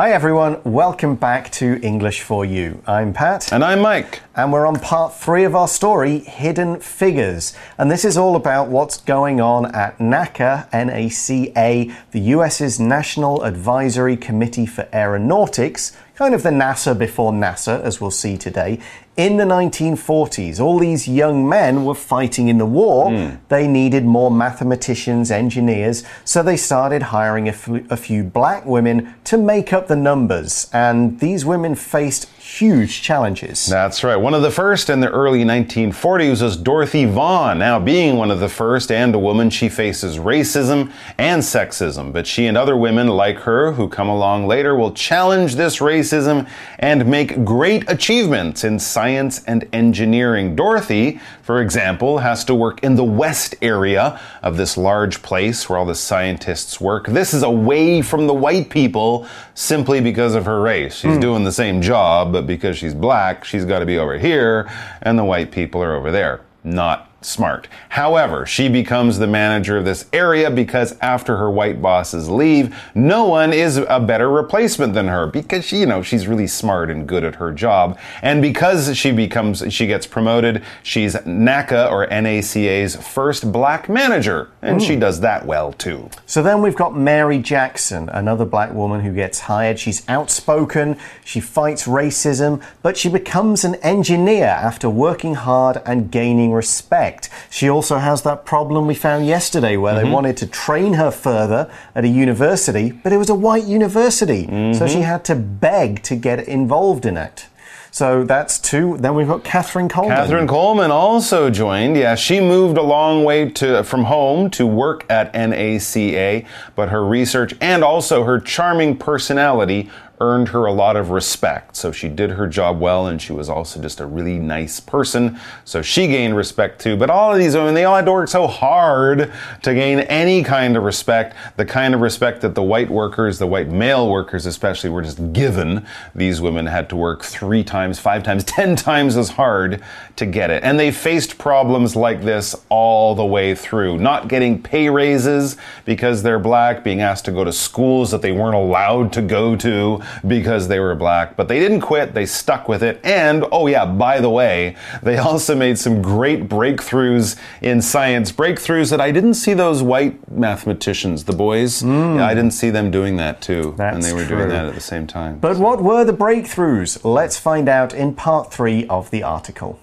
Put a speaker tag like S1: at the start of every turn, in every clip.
S1: Hi everyone, welcome back to English for You. I'm Pat.
S2: And I'm Mike.
S1: And we're on part three of our story, Hidden Figures. And this is all about what's going on at NACA, N-A-C-A, the US's National Advisory Committee for Aeronautics, kind of the NASA before NASA, as we'll see today. In the 1940s, all these young men were fighting in the war. Mm. They needed more mathematicians, engineers, so they started hiring a, a few black women to make up the numbers. And these women faced huge challenges.
S2: That's right. One of the first in the early 1940s was Dorothy Vaughan. Now, being one of the first and a woman, she faces racism and sexism. But she and other women like her who come along later will challenge this racism and make great achievements in science and engineering. Dorothy, for example, has to work in the west area of this large place where all the scientists work. This is away from the white people simply because of her race. She's mm. doing the same job, but because she's black, she's got to be over here, and the white people are over there. Not smart. However, she becomes the manager of this area because after her white bosses leave, no one is a better replacement than her because she, you know, she's really smart and good at her job. And because she becomes, she gets promoted, she's NACA or NACA's first black manager. And she hmm. does that well too.
S1: So then we've got Mary Jackson, another black woman who gets hired. She's outspoken, she fights racism, but she becomes an engineer after working hard and gaining respect. She also has that problem we found yesterday where mm -hmm. they mm-hmm. wanted to train her further at a university, but it was a white university. Mm -hmm. So she mm-hmm. had to beg to get involved in it. So that's two. Then we've got Katherine Coleman.
S2: Katherine Coleman also joined. Yeah, she moved a long way to from home to work at NACA, but her research and also her charming personality earned her a lot of respect. So she did her job well, and she was also just a really nice person. So she gained respect too. But all of these women, they all had to work so hard to gain any kind of respect, the kind of respect that the white workers, the white male workers especially, were just given. These women had to work three times, five times, ten times as hard to get it. And they faced problems like this all the way through. Not getting pay raises because they're black, being asked to go to schools that they weren't allowed to go to because they were black. But they didn't quit, they stuck with it. And, oh yeah, by the way, they also made some great breakthroughs in science. Breakthroughs that I didn't see those white mathematicians, the boys. Mm. Yeah, I didn't see them doing that too.
S1: That's
S2: and they were
S1: true.
S2: doing that at the same time.
S1: But what were the breakthroughs? Let's find out in part three of the article.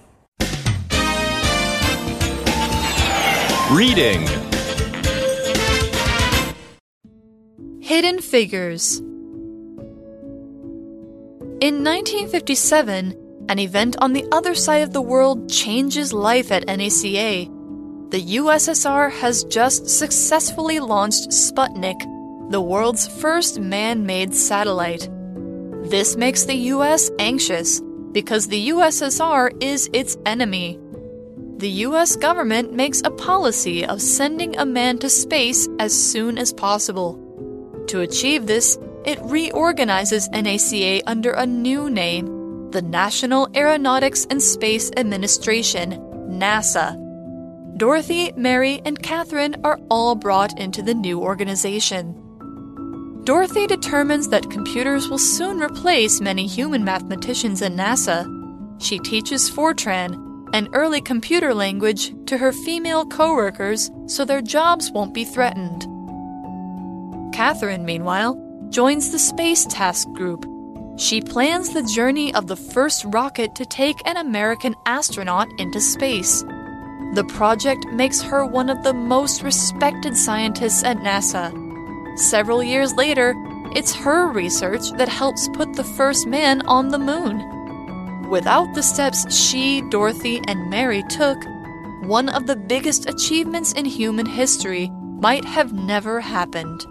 S3: Reading Hidden Figures in 1957, an event on the other side of the world changes life at NACA. The USSR has just successfully launched Sputnik, the world's first man made satellite. This makes the US anxious because the USSR is its enemy. The US government makes a policy of sending a man to space as soon as possible. To achieve this, it reorganizes NACA under a new name, the National Aeronautics and Space Administration, NASA. Dorothy, Mary, and Katherine are all brought into the new organization. Dorothy determines that computers will soon replace many human mathematicians in NASA. She teaches Fortran, an early computer language, to her female coworkers so their jobs won't be threatened. Katherine, meanwhile, joins the Space Task Group. She plans the journey of the first rocket to take an American astronaut into space. The project makes her one of the most respected scientists at NASA. Several years later, it's her research that helps put the first man on the moon. Without the steps she, Dorothy, and Mary took, one of the biggest achievements in human history might have never happened.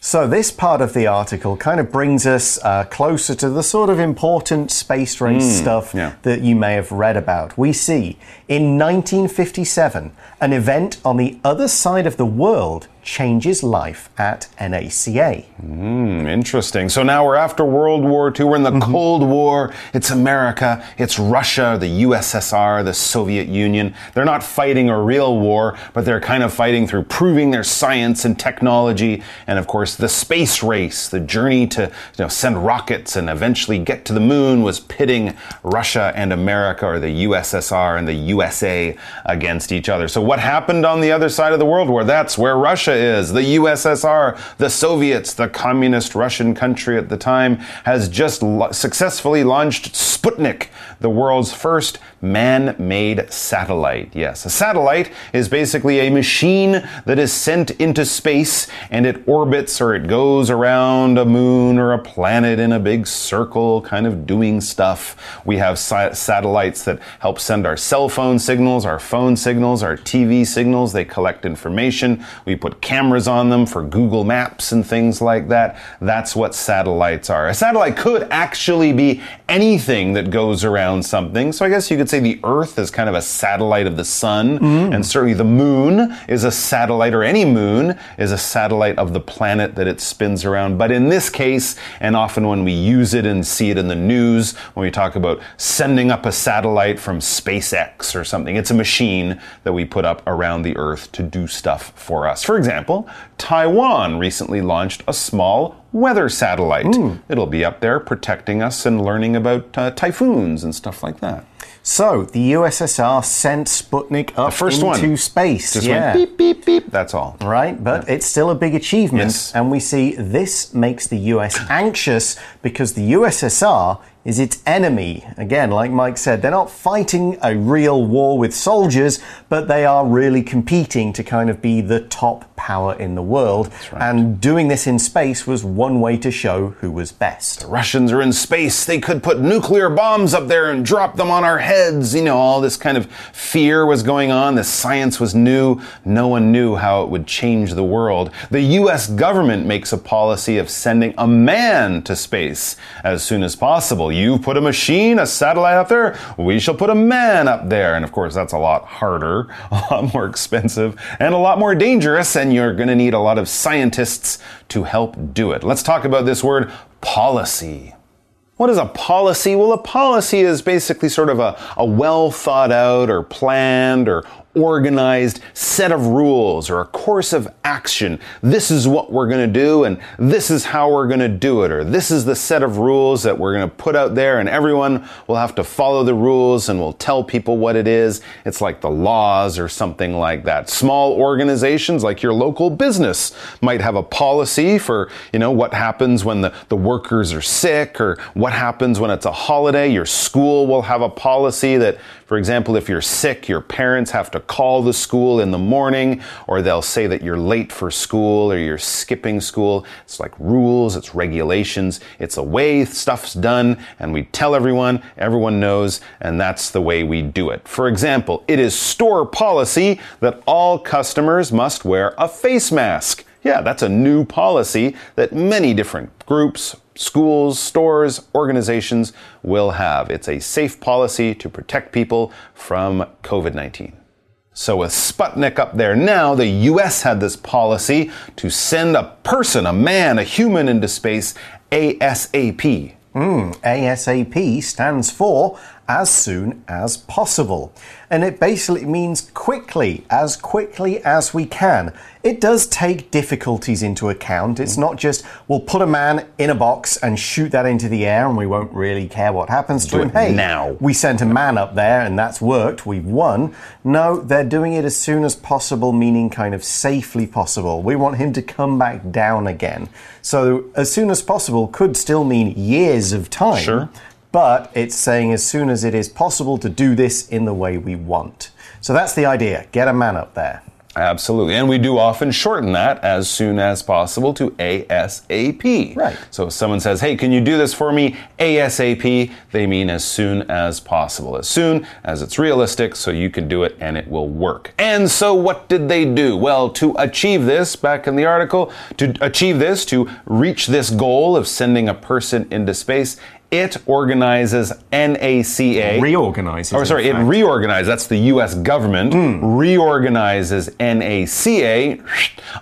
S1: So, this part of the article kind of brings us uh, closer to the sort of important space race mm, stuff yeah. that you may have read about. We see in 1957 an event on the other side of the world changes life at NACA.
S2: Mm, interesting. So now we're after World War II. We're in the mm -hmm. Cold War. It's America. It's Russia, the USSR, the Soviet Union. They're not fighting a real war, but they're kind of fighting through proving their science and technology. And of course, the space race, the journey to you know, send rockets and eventually get to the moon was pitting Russia and America or the USSR and the USA against each other. So what happened on the other side of the World War? That's where Russia is. The USSR, the Soviets, the communist Russian country at the time, has just successfully launched Sputnik, the world's first man made satellite. Yes, a satellite is basically a machine that is sent into space and it orbits or it goes around a moon or a planet in a big circle, kind of doing stuff. We have sa- satellites that help send our cell phone signals, our phone signals, our TV signals. They collect information. We put cameras on them for Google Maps and things like that. That's what satellites are. A satellite could actually be anything that goes around something. So I guess you could say the Earth is kind of a satellite of the sun, mm. and certainly the moon is a satellite, or any moon is a satellite of the planet that it spins around. But in this case, and often when we use it and see it in the news, when we talk about sending up a satellite from SpaceX or something, it's a machine that we put up around the Earth to do stuff for us. For example, Taiwan recently launched a small weather satellite. Mm. It'll be up there protecting us and learning about uh, typhoons and stuff like that.
S1: So the USSR sent Sputnik up
S2: first
S1: into
S2: one.
S1: space.
S2: Just yeah. beep beep beep. That's all.
S1: Right, but yeah. it's still a big achievement,
S2: yes.
S1: and we see this makes the US anxious because the USSR is its enemy. Again, like Mike said, they're not fighting a real war with soldiers, but they are really competing to kind of be the top power in the world.
S2: Right.
S1: And doing this in space was one way to show who was best.
S2: The Russians are in space. They could put nuclear bombs up there and drop them on our heads. You know, all this kind of fear was going on. The science was new. No one knew how it would change the world. The US government makes a policy of sending a man to space as soon as possible. You put a machine, a satellite up there, we shall put a man up there. And of course, that's a lot harder, a lot more expensive, and a lot more dangerous, and you're going to need a lot of scientists to help do it. Let's talk about this word policy. What is a policy? Well, a policy is basically sort of a, a well thought out or planned or organized set of rules or a course of action. This is what we're going to do and this is how we're going to do it or this is the set of rules that we're going to put out there and everyone will have to follow the rules and we'll tell people what it is. It's like the laws or something like that. Small organizations like your local business might have a policy for, you know, what happens when the, the workers are sick or what happens when it's a holiday. Your school will have a policy that, for example, if you're sick, your parents have to call the school in the morning, or they'll say that you're late for school or you're skipping school. It's like rules, it's regulations, it's a way stuff's done, and we tell everyone, everyone knows, and that's the way we do it. For example, it is store policy that all customers must wear a face mask. Yeah, that's a new policy that many different groups, schools, stores, organizations will have. It's a safe policy to protect people from COVID 19. So with Sputnik up there now, the US had this policy to send a person, a man, a human into space ASAP.
S1: Mm, ASAP stands for as soon as possible. And it basically means quickly, as quickly as we can. It does take difficulties into account. It's not just we'll put a man in a box and shoot that into the air and we won't really care what happens to him.
S2: Hey, now.
S1: we sent a man up there and that's worked. We've won. No, they're doing it as soon as possible, meaning kind of safely possible. We want him to come back down again. So as soon as possible could still mean years of time.
S2: Sure
S1: but it's saying as soon as it is possible to do this in the way we want. So that's the idea. Get a man up there.
S2: Absolutely. And we do often shorten that as soon as possible to ASAP.
S1: Right.
S2: So if someone says, hey, can you do this for me ASAP? They mean as soon as possible. As soon as it's realistic so you can do it and it will work. And so what did they do? Well, to achieve this, back in the article, to achieve this, to reach this goal of sending a person into space It organizes NACA.
S1: Reorganizes.
S2: Oh, sorry, it
S1: fact.
S2: reorganizes. That's the U.S. government hmm. reorganizes NACA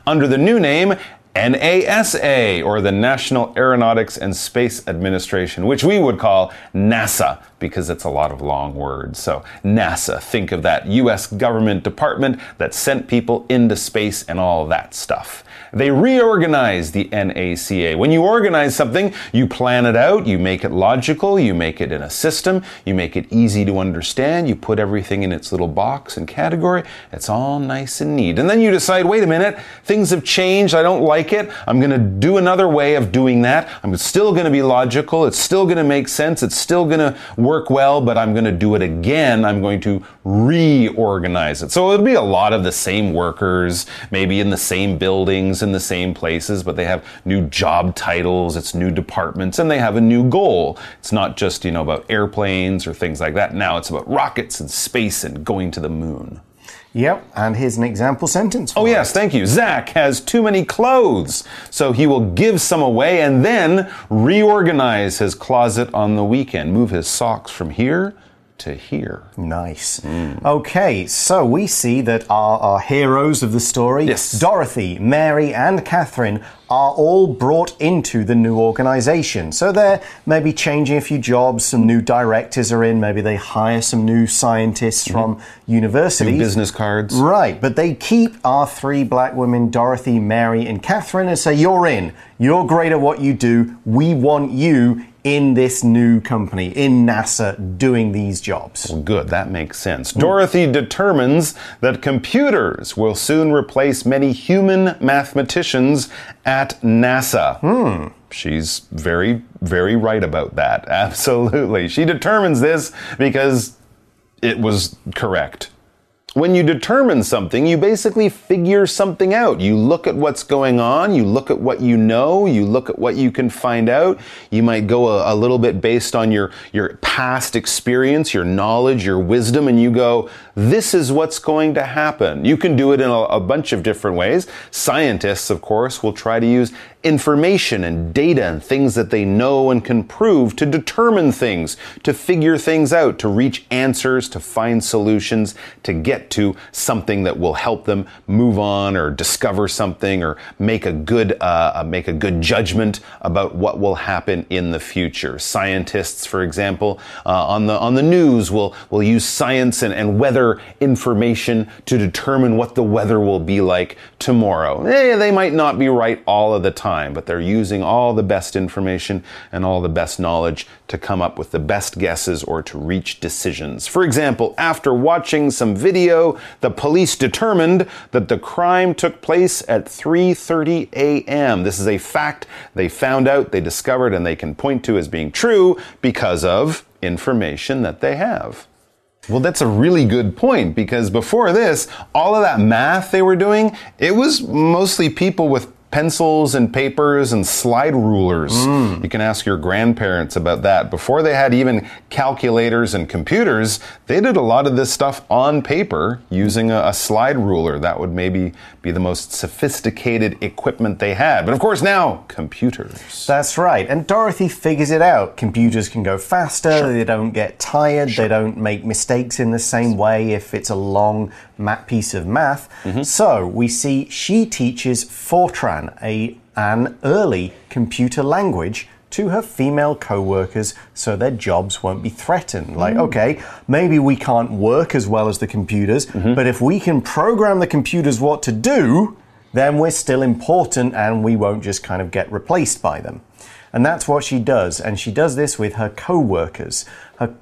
S2: under the new name NASA, or the National Aeronautics and Space Administration, which we would call NASA because it's a lot of long words. So, NASA, think of that U.S. government department that sent people into space and all that stuff. They reorganized the NACA. When you organize something, you plan it out, you make it logical, you make it in a system, you make it easy to understand, you put everything in its little box and category. It's all nice and neat. And then you decide, wait a minute, things have changed, I don't like it. I'm going to do another way of doing that. I'm still going to be logical, it's still going to make sense, it's still going to work well, but I'm going to do it again. I'm going to reorganize it. So it'll be a lot of the same workers, maybe in the same buildings, in the same places, but they have new job titles, it's new departments, and they have a new goal. It's not just, you know, about airplanes or things like that. Now it's about rockets and space and going to the moon.
S1: Yep, and here's an example sentence.
S2: Oh, yes, thank you. Zach has too many clothes, so he will give some away and then reorganize his closet on the weekend, move his socks from here to here.
S1: Nice. Mm. Okay, so we see that our, our heroes of the story,
S2: Yes.
S1: Dorothy, Mary, and Katherine, are all brought into the new organization. So they're maybe changing a few jobs, some new directors are in, maybe they hire some new scientists mm-hmm. from universities.
S2: Business cards.
S1: Right, but they keep our three black women, Dorothy, Mary, and Katherine, and say, You're in. You're great at what you do. We want you in this new company, in NASA, doing these jobs.
S2: Good, that makes sense. Dorothy determines that computers will soon replace many human mathematicians at NASA. Hmm. She's very, very right about that. Absolutely. She determines this because it was correct. When you determine something, you basically figure something out. You look at what's going on, you look at what you know, you look at what you can find out. You might go a, a little bit based on your, your past experience, your knowledge, your wisdom, and you go, this is what's going to happen. You can do it in a, a bunch of different ways. Scientists, of course, will try to use information and data and things that they know and can prove to determine things, to figure things out, to reach answers, to find solutions, to get to something that will help them move on or discover something or make a good uh, uh, make a good judgment about what will happen in the future. Scientists, for example, uh, on the on the news will will use science and, and weather information to determine what the weather will be like tomorrow. Eh, they might not be right all of the time, but they're using all the best information and all the best knowledge to come up with the best guesses or to reach decisions. For example, after watching some video, the police determined that the crime took place at 3:30 a.m. This is a fact they found out, they discovered and they can point to as being true because of information that they have. Well, that's a really good point because before this, all of that math they were doing, it was mostly people with pencils and papers and slide rulers. Mm. You can ask your grandparents about that. Before they had even calculators and computers, they did a lot of this stuff on paper using a, a slide ruler. That would maybe be the most sophisticated equipment they had. But of course, now, computers.
S1: That's right. And Dorothy figures it out. Computers can go faster, they don't get tired, they don't make mistakes in the same way if it's a long piece of math. Mm-hmm. So we see she teaches Fortran, a, an early computer language. To her female co workers so their jobs won't be threatened. Like, hmm. okay, maybe we can't work as well as the computers, mm-hmm. but if we can program the computers what to do, then we're still important and we won't just kind of get replaced by them. And that's what she does. And she does this with her co workers.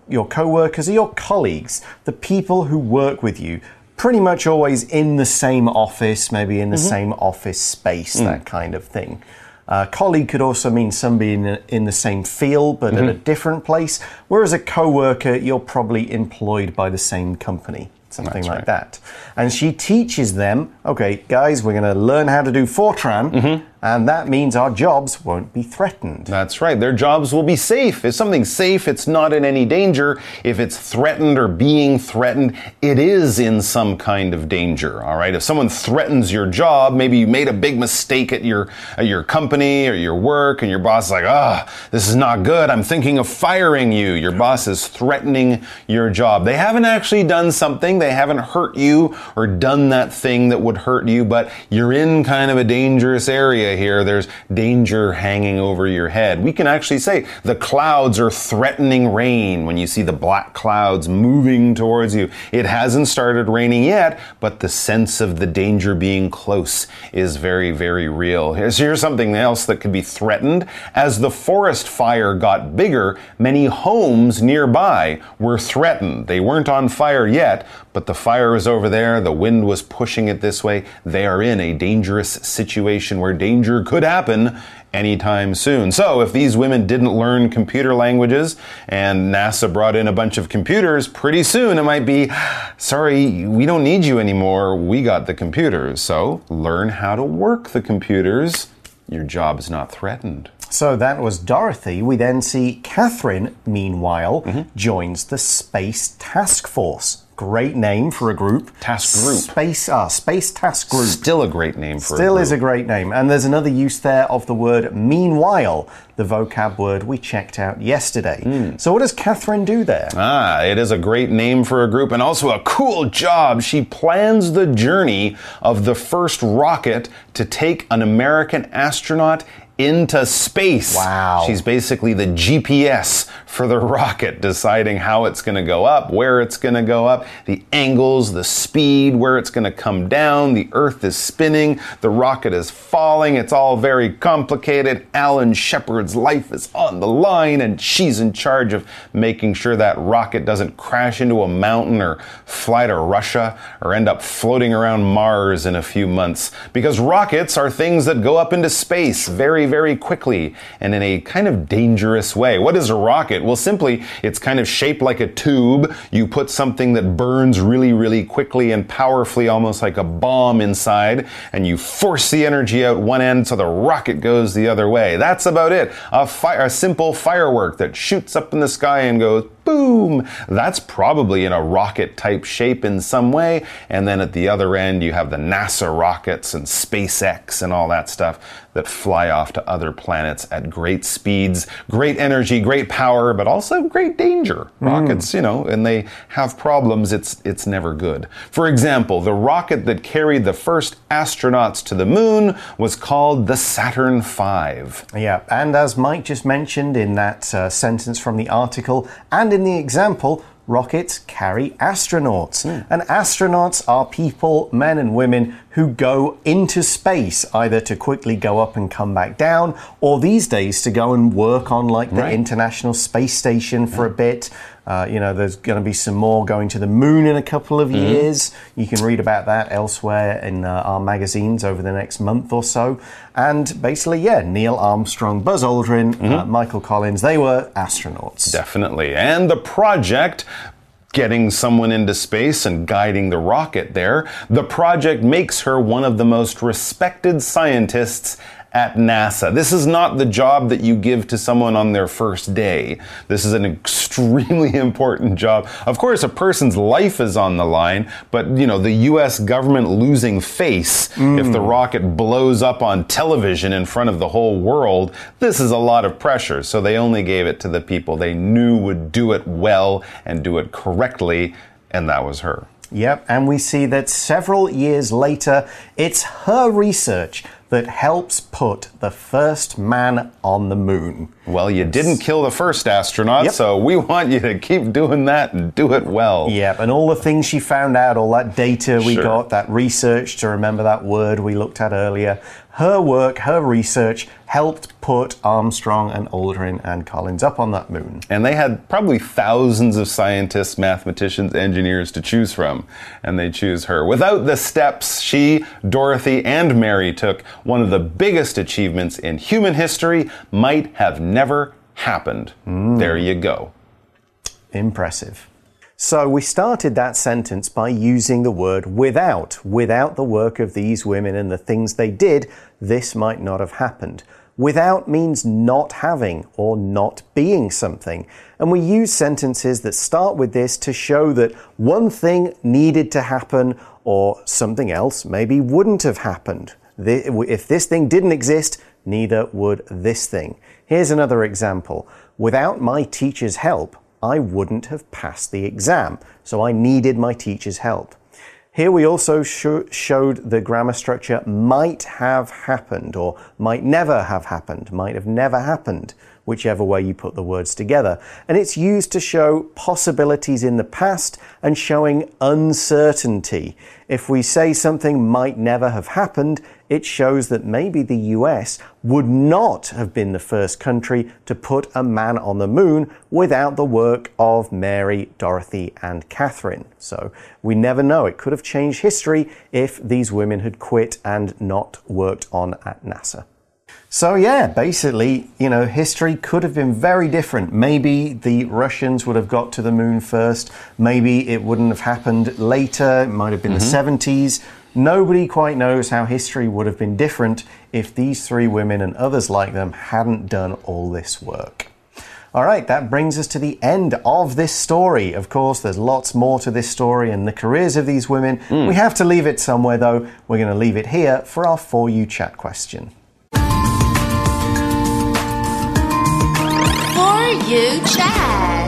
S1: Your co workers are your colleagues, the people who work with you, pretty much always in the same office, maybe in the mm-hmm. same office space, that mm. kind of thing. Uh, colleague could also mean somebody in, in the same field but at a mm-hmm. different place. Whereas a co worker, you're probably employed by the same company something
S2: That's
S1: like
S2: right.
S1: that. And she teaches them, okay, guys, we're going to learn how to do Fortran, mm-hmm. And that means our jobs won't be threatened.
S2: That's right. Their jobs will be safe. If something's safe, it's not in any danger. If it's threatened or being threatened, it is in some kind of danger. All right. If someone threatens your job, maybe you made a big mistake at your at your company or your work, and your boss is like, "Ah, oh, this is not good. I'm thinking of firing you." Your boss is threatening your job. They haven't actually done something. They haven't hurt you or done that thing that would hurt you, but you're in kind of a dangerous area here. There's danger hanging over your head. We can actually say the clouds are threatening rain when you see the black clouds moving towards you. It hasn't started raining yet, but the sense of the danger being close is very, very real. Here's, here's something else that could be threatened. As the forest fire got bigger, many homes nearby were threatened. They weren't on fire yet, but the fire was over there. The wind was pushing it this way. They are in a dangerous situation where danger could happen anytime soon. So, if these women didn't learn computer languages and NASA brought in a bunch of computers, pretty soon it might be, sorry, we don't need you anymore. We got the computers. So, learn how to work the computers. Your job is not threatened.
S1: So that was Dorothy. We then see Katherine, meanwhile,
S2: Mm-hmm.
S1: joins the Space Task Force. Great name for a group.
S2: Task group.
S1: Space, ah, Space Task Group.
S2: Still a great name for
S1: Still
S2: a
S1: is a great name. And there's another use there of the word meanwhile, the vocab word we checked out yesterday.
S2: Hmm.
S1: So, what does Katherine do there?
S2: Ah, it is a great name for a group and also a cool job. She plans the journey of the first rocket to take an American astronaut into space.
S1: Wow.
S2: She's basically the GPS for the rocket, deciding how it's going to go up, where it's going to go up, the angles, the speed, where it's going to come down. The Earth is spinning, the rocket is falling. It's all very complicated. Alan Shepard's life is on the line, and she's in charge of making sure that rocket doesn't crash into a mountain or fly to Russia or end up floating around Mars in a few months. Because rockets are things that go up into space very, very quickly and in a kind of dangerous way. What is a rocket? Well, simply, it's kind of shaped like a tube. You put something that burns really, really quickly and powerfully, almost like a bomb inside, and you force the energy out one end so the rocket goes the other way. That's about it. A, fire, a simple firework that shoots up in the sky and goes boom. That's probably in a rocket type shape in some way. And then at the other end, you have the NASA rockets and SpaceX and all that stuff that fly off to other planets at great speeds, great energy, great power, but also great danger. Rockets, you know, and they have problems, it's, it's never good. For example, the rocket that carried the first astronauts to the moon was called the Saturn V.
S1: Yeah, and as Mike just mentioned in that uh, sentence from the article and in the example, rockets carry astronauts. Hmm. And astronauts are people, men and women, who go into space either to quickly go up and come back down, or these days to go and work on like the
S2: Right.
S1: International Space Station for a hmm. bit. Uh, you know, there's going to be some more going to the moon in a couple of years. You can read about that elsewhere in uh, our magazines over the next month or so. And basically, yeah, Neil Armstrong, Buzz Aldrin, uh, Michael Collins, they were astronauts.
S2: Definitely. And the project getting someone into space and guiding the rocket there, the project makes her one of the most respected scientists at NASA. This is not the job that you give to someone on their first day. This is an extremely important job. Of course, a person's life is on the line, but you know, the US government losing face if the mm. rocket blows up on television in front of the whole world, this is a lot of pressure. So they only gave it to the people they knew would do it well and do it correctly, and that was her.
S1: Yep, and we see that several years later, it's her research that helps put the first man on the moon.
S2: Well, you didn't kill the first astronaut,
S1: Yep.
S2: so we want you to keep doing that and do it well.
S1: Yep, and all the things she found out, all that data we
S2: Sure.
S1: got, that research, to remember that word we looked at earlier, her work, her research helped put Armstrong and Aldrin and Collins up on that moon.
S2: And they had probably thousands of scientists, mathematicians, engineers to choose from, and they choose her. Without the steps she, Dorothy, and Mary took, one of the biggest achievements in human history might have never happened. Mm. There you go.
S1: Impressive. So we started that sentence by using the word without. Without the work of these women and the things they did, this might not have happened. Without means not having or not being something. And we use sentences that start with this to show that one thing needed to happen or something else maybe wouldn't have happened. If this thing didn't exist, neither would this thing. Here's another example. Without my teacher's help, I wouldn't have passed the exam. So I needed my teacher's help. Here we also sh showed the grammar structure might have happened or might never have happened, might have never happened, whichever way you put the words together. And it's used to show possibilities in the past and showing uncertainty. If we say something might never have happened, it shows that maybe the US would not have been the first country to put a man on the moon without the work of Mary, Dorothy, and Katherine. So we never know. It could have changed history if these women had quit and not worked on at NASA. So, yeah, basically, you know, history could have been very different. Maybe the Russians would have got to the moon first. Maybe it wouldn't have happened later. It might have been mm -hmm. the 70s. Nobody quite knows how history would have been different if these three women and others like them hadn't done all this work. All right, that brings us to the end of this story. Of course, there's lots more to this story and the careers of these women. Mm. We have to leave it somewhere, though. We're going to leave it here for our For You chat question.
S4: For You chat.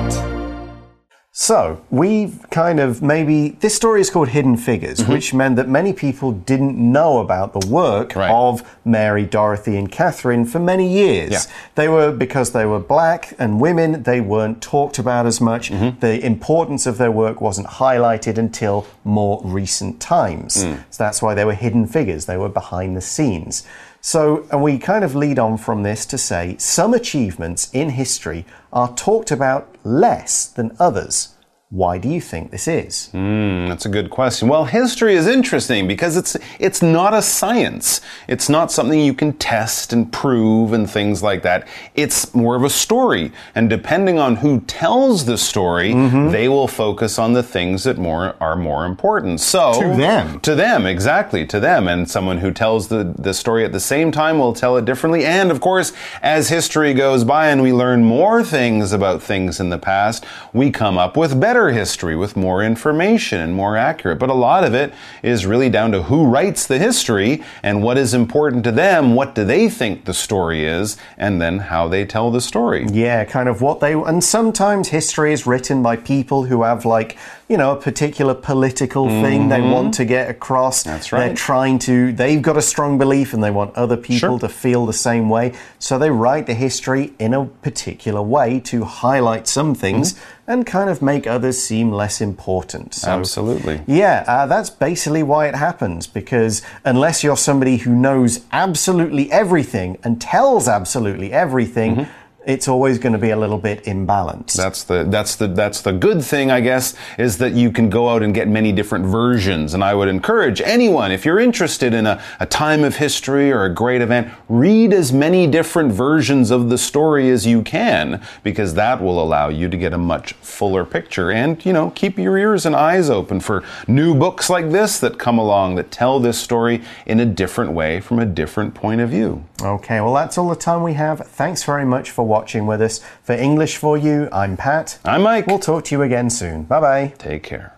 S1: So, we've kind of maybe this story is called Hidden Figures, mm -hmm. which meant that many people didn't know about the work right. of Mary, Dorothy, and Katherine for many years. Yeah. They were, because they were black and women, they weren't talked about as much. Mm -hmm. The importance of their work wasn't highlighted until more recent times. Mm. So, that's why they were hidden figures, they were behind the scenes. So, and we kind of lead on from this to say some achievements in history are talked about less than others. Why do you think this is?
S2: Mm, that's a good question. Well, history is interesting because it's it's not a science. It's not something you can test and prove and things like that. It's more of a story, and depending on who tells the story, mm -hmm. they will focus on the things that more are more important. So
S1: to them,
S2: to them, exactly to them, and someone who tells the the story at the same time will tell it differently. And of course, as history goes by and we learn more things about things in the past, we come up with better history with more information and more accurate. But a lot of it is really down to who writes the history and what is important to them, what do they think the story is, and then how they tell the story.
S1: Yeah, kind of what they. And sometimes history is written by people who have like you know, a particular political thing mm -hmm. they mm-hmm. want to get across.
S2: That's right.
S1: They're trying to, they've got a strong belief and they want other people sure. to feel the same way. So they write the history in a particular way to highlight some things mm -hmm. and kind of make others seem less important.
S2: So, Absolutely.
S1: Yeah, uh, that's basically why it happens because unless you're somebody who knows absolutely everything and tells absolutely everything, mm -hmm it's always going to be a little bit imbalanced.
S2: That's the that's the that's the good thing, I guess, is that you can go out and get many different versions. And I would encourage anyone, if you're interested in a, a time of history or a great event, read as many different versions of the story as you can, because that will allow you to get a much fuller picture. And you know, keep your ears and eyes open for new books like this that come along that tell this story in a different way from a different point of view.
S1: Okay, well that's all the time we have. Thanks very much for watching watching with us. For English for You, I'm Pat.
S2: I'm Mike.
S1: We'll talk to you again soon. Bye bye.
S2: Take care.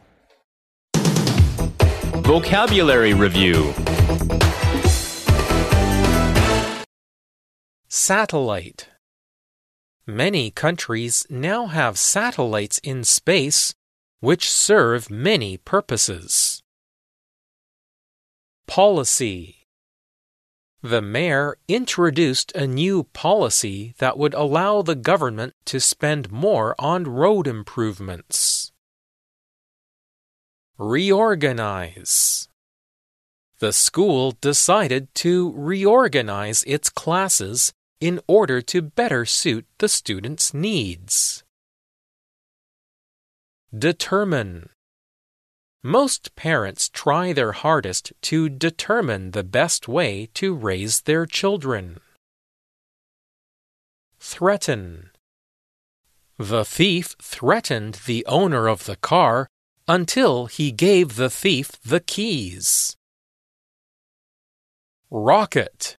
S5: Vocabulary Review Satellite Many countries now have satellites in space which serve many purposes. Policy the mayor introduced a new policy that would allow the government to spend more on road improvements. Reorganize. The school decided to reorganize its classes in order to better suit the students' needs. Determine. Most parents try their hardest to determine the best way to raise their children. Threaten. The thief threatened the owner of the car until he gave the thief the keys. Rocket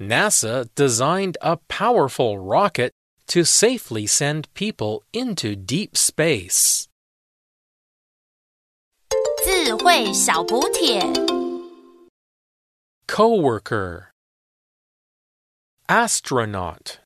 S5: NASA designed a powerful rocket to safely send people into deep space.
S4: 智慧小补帖
S5: Coworker Astronaut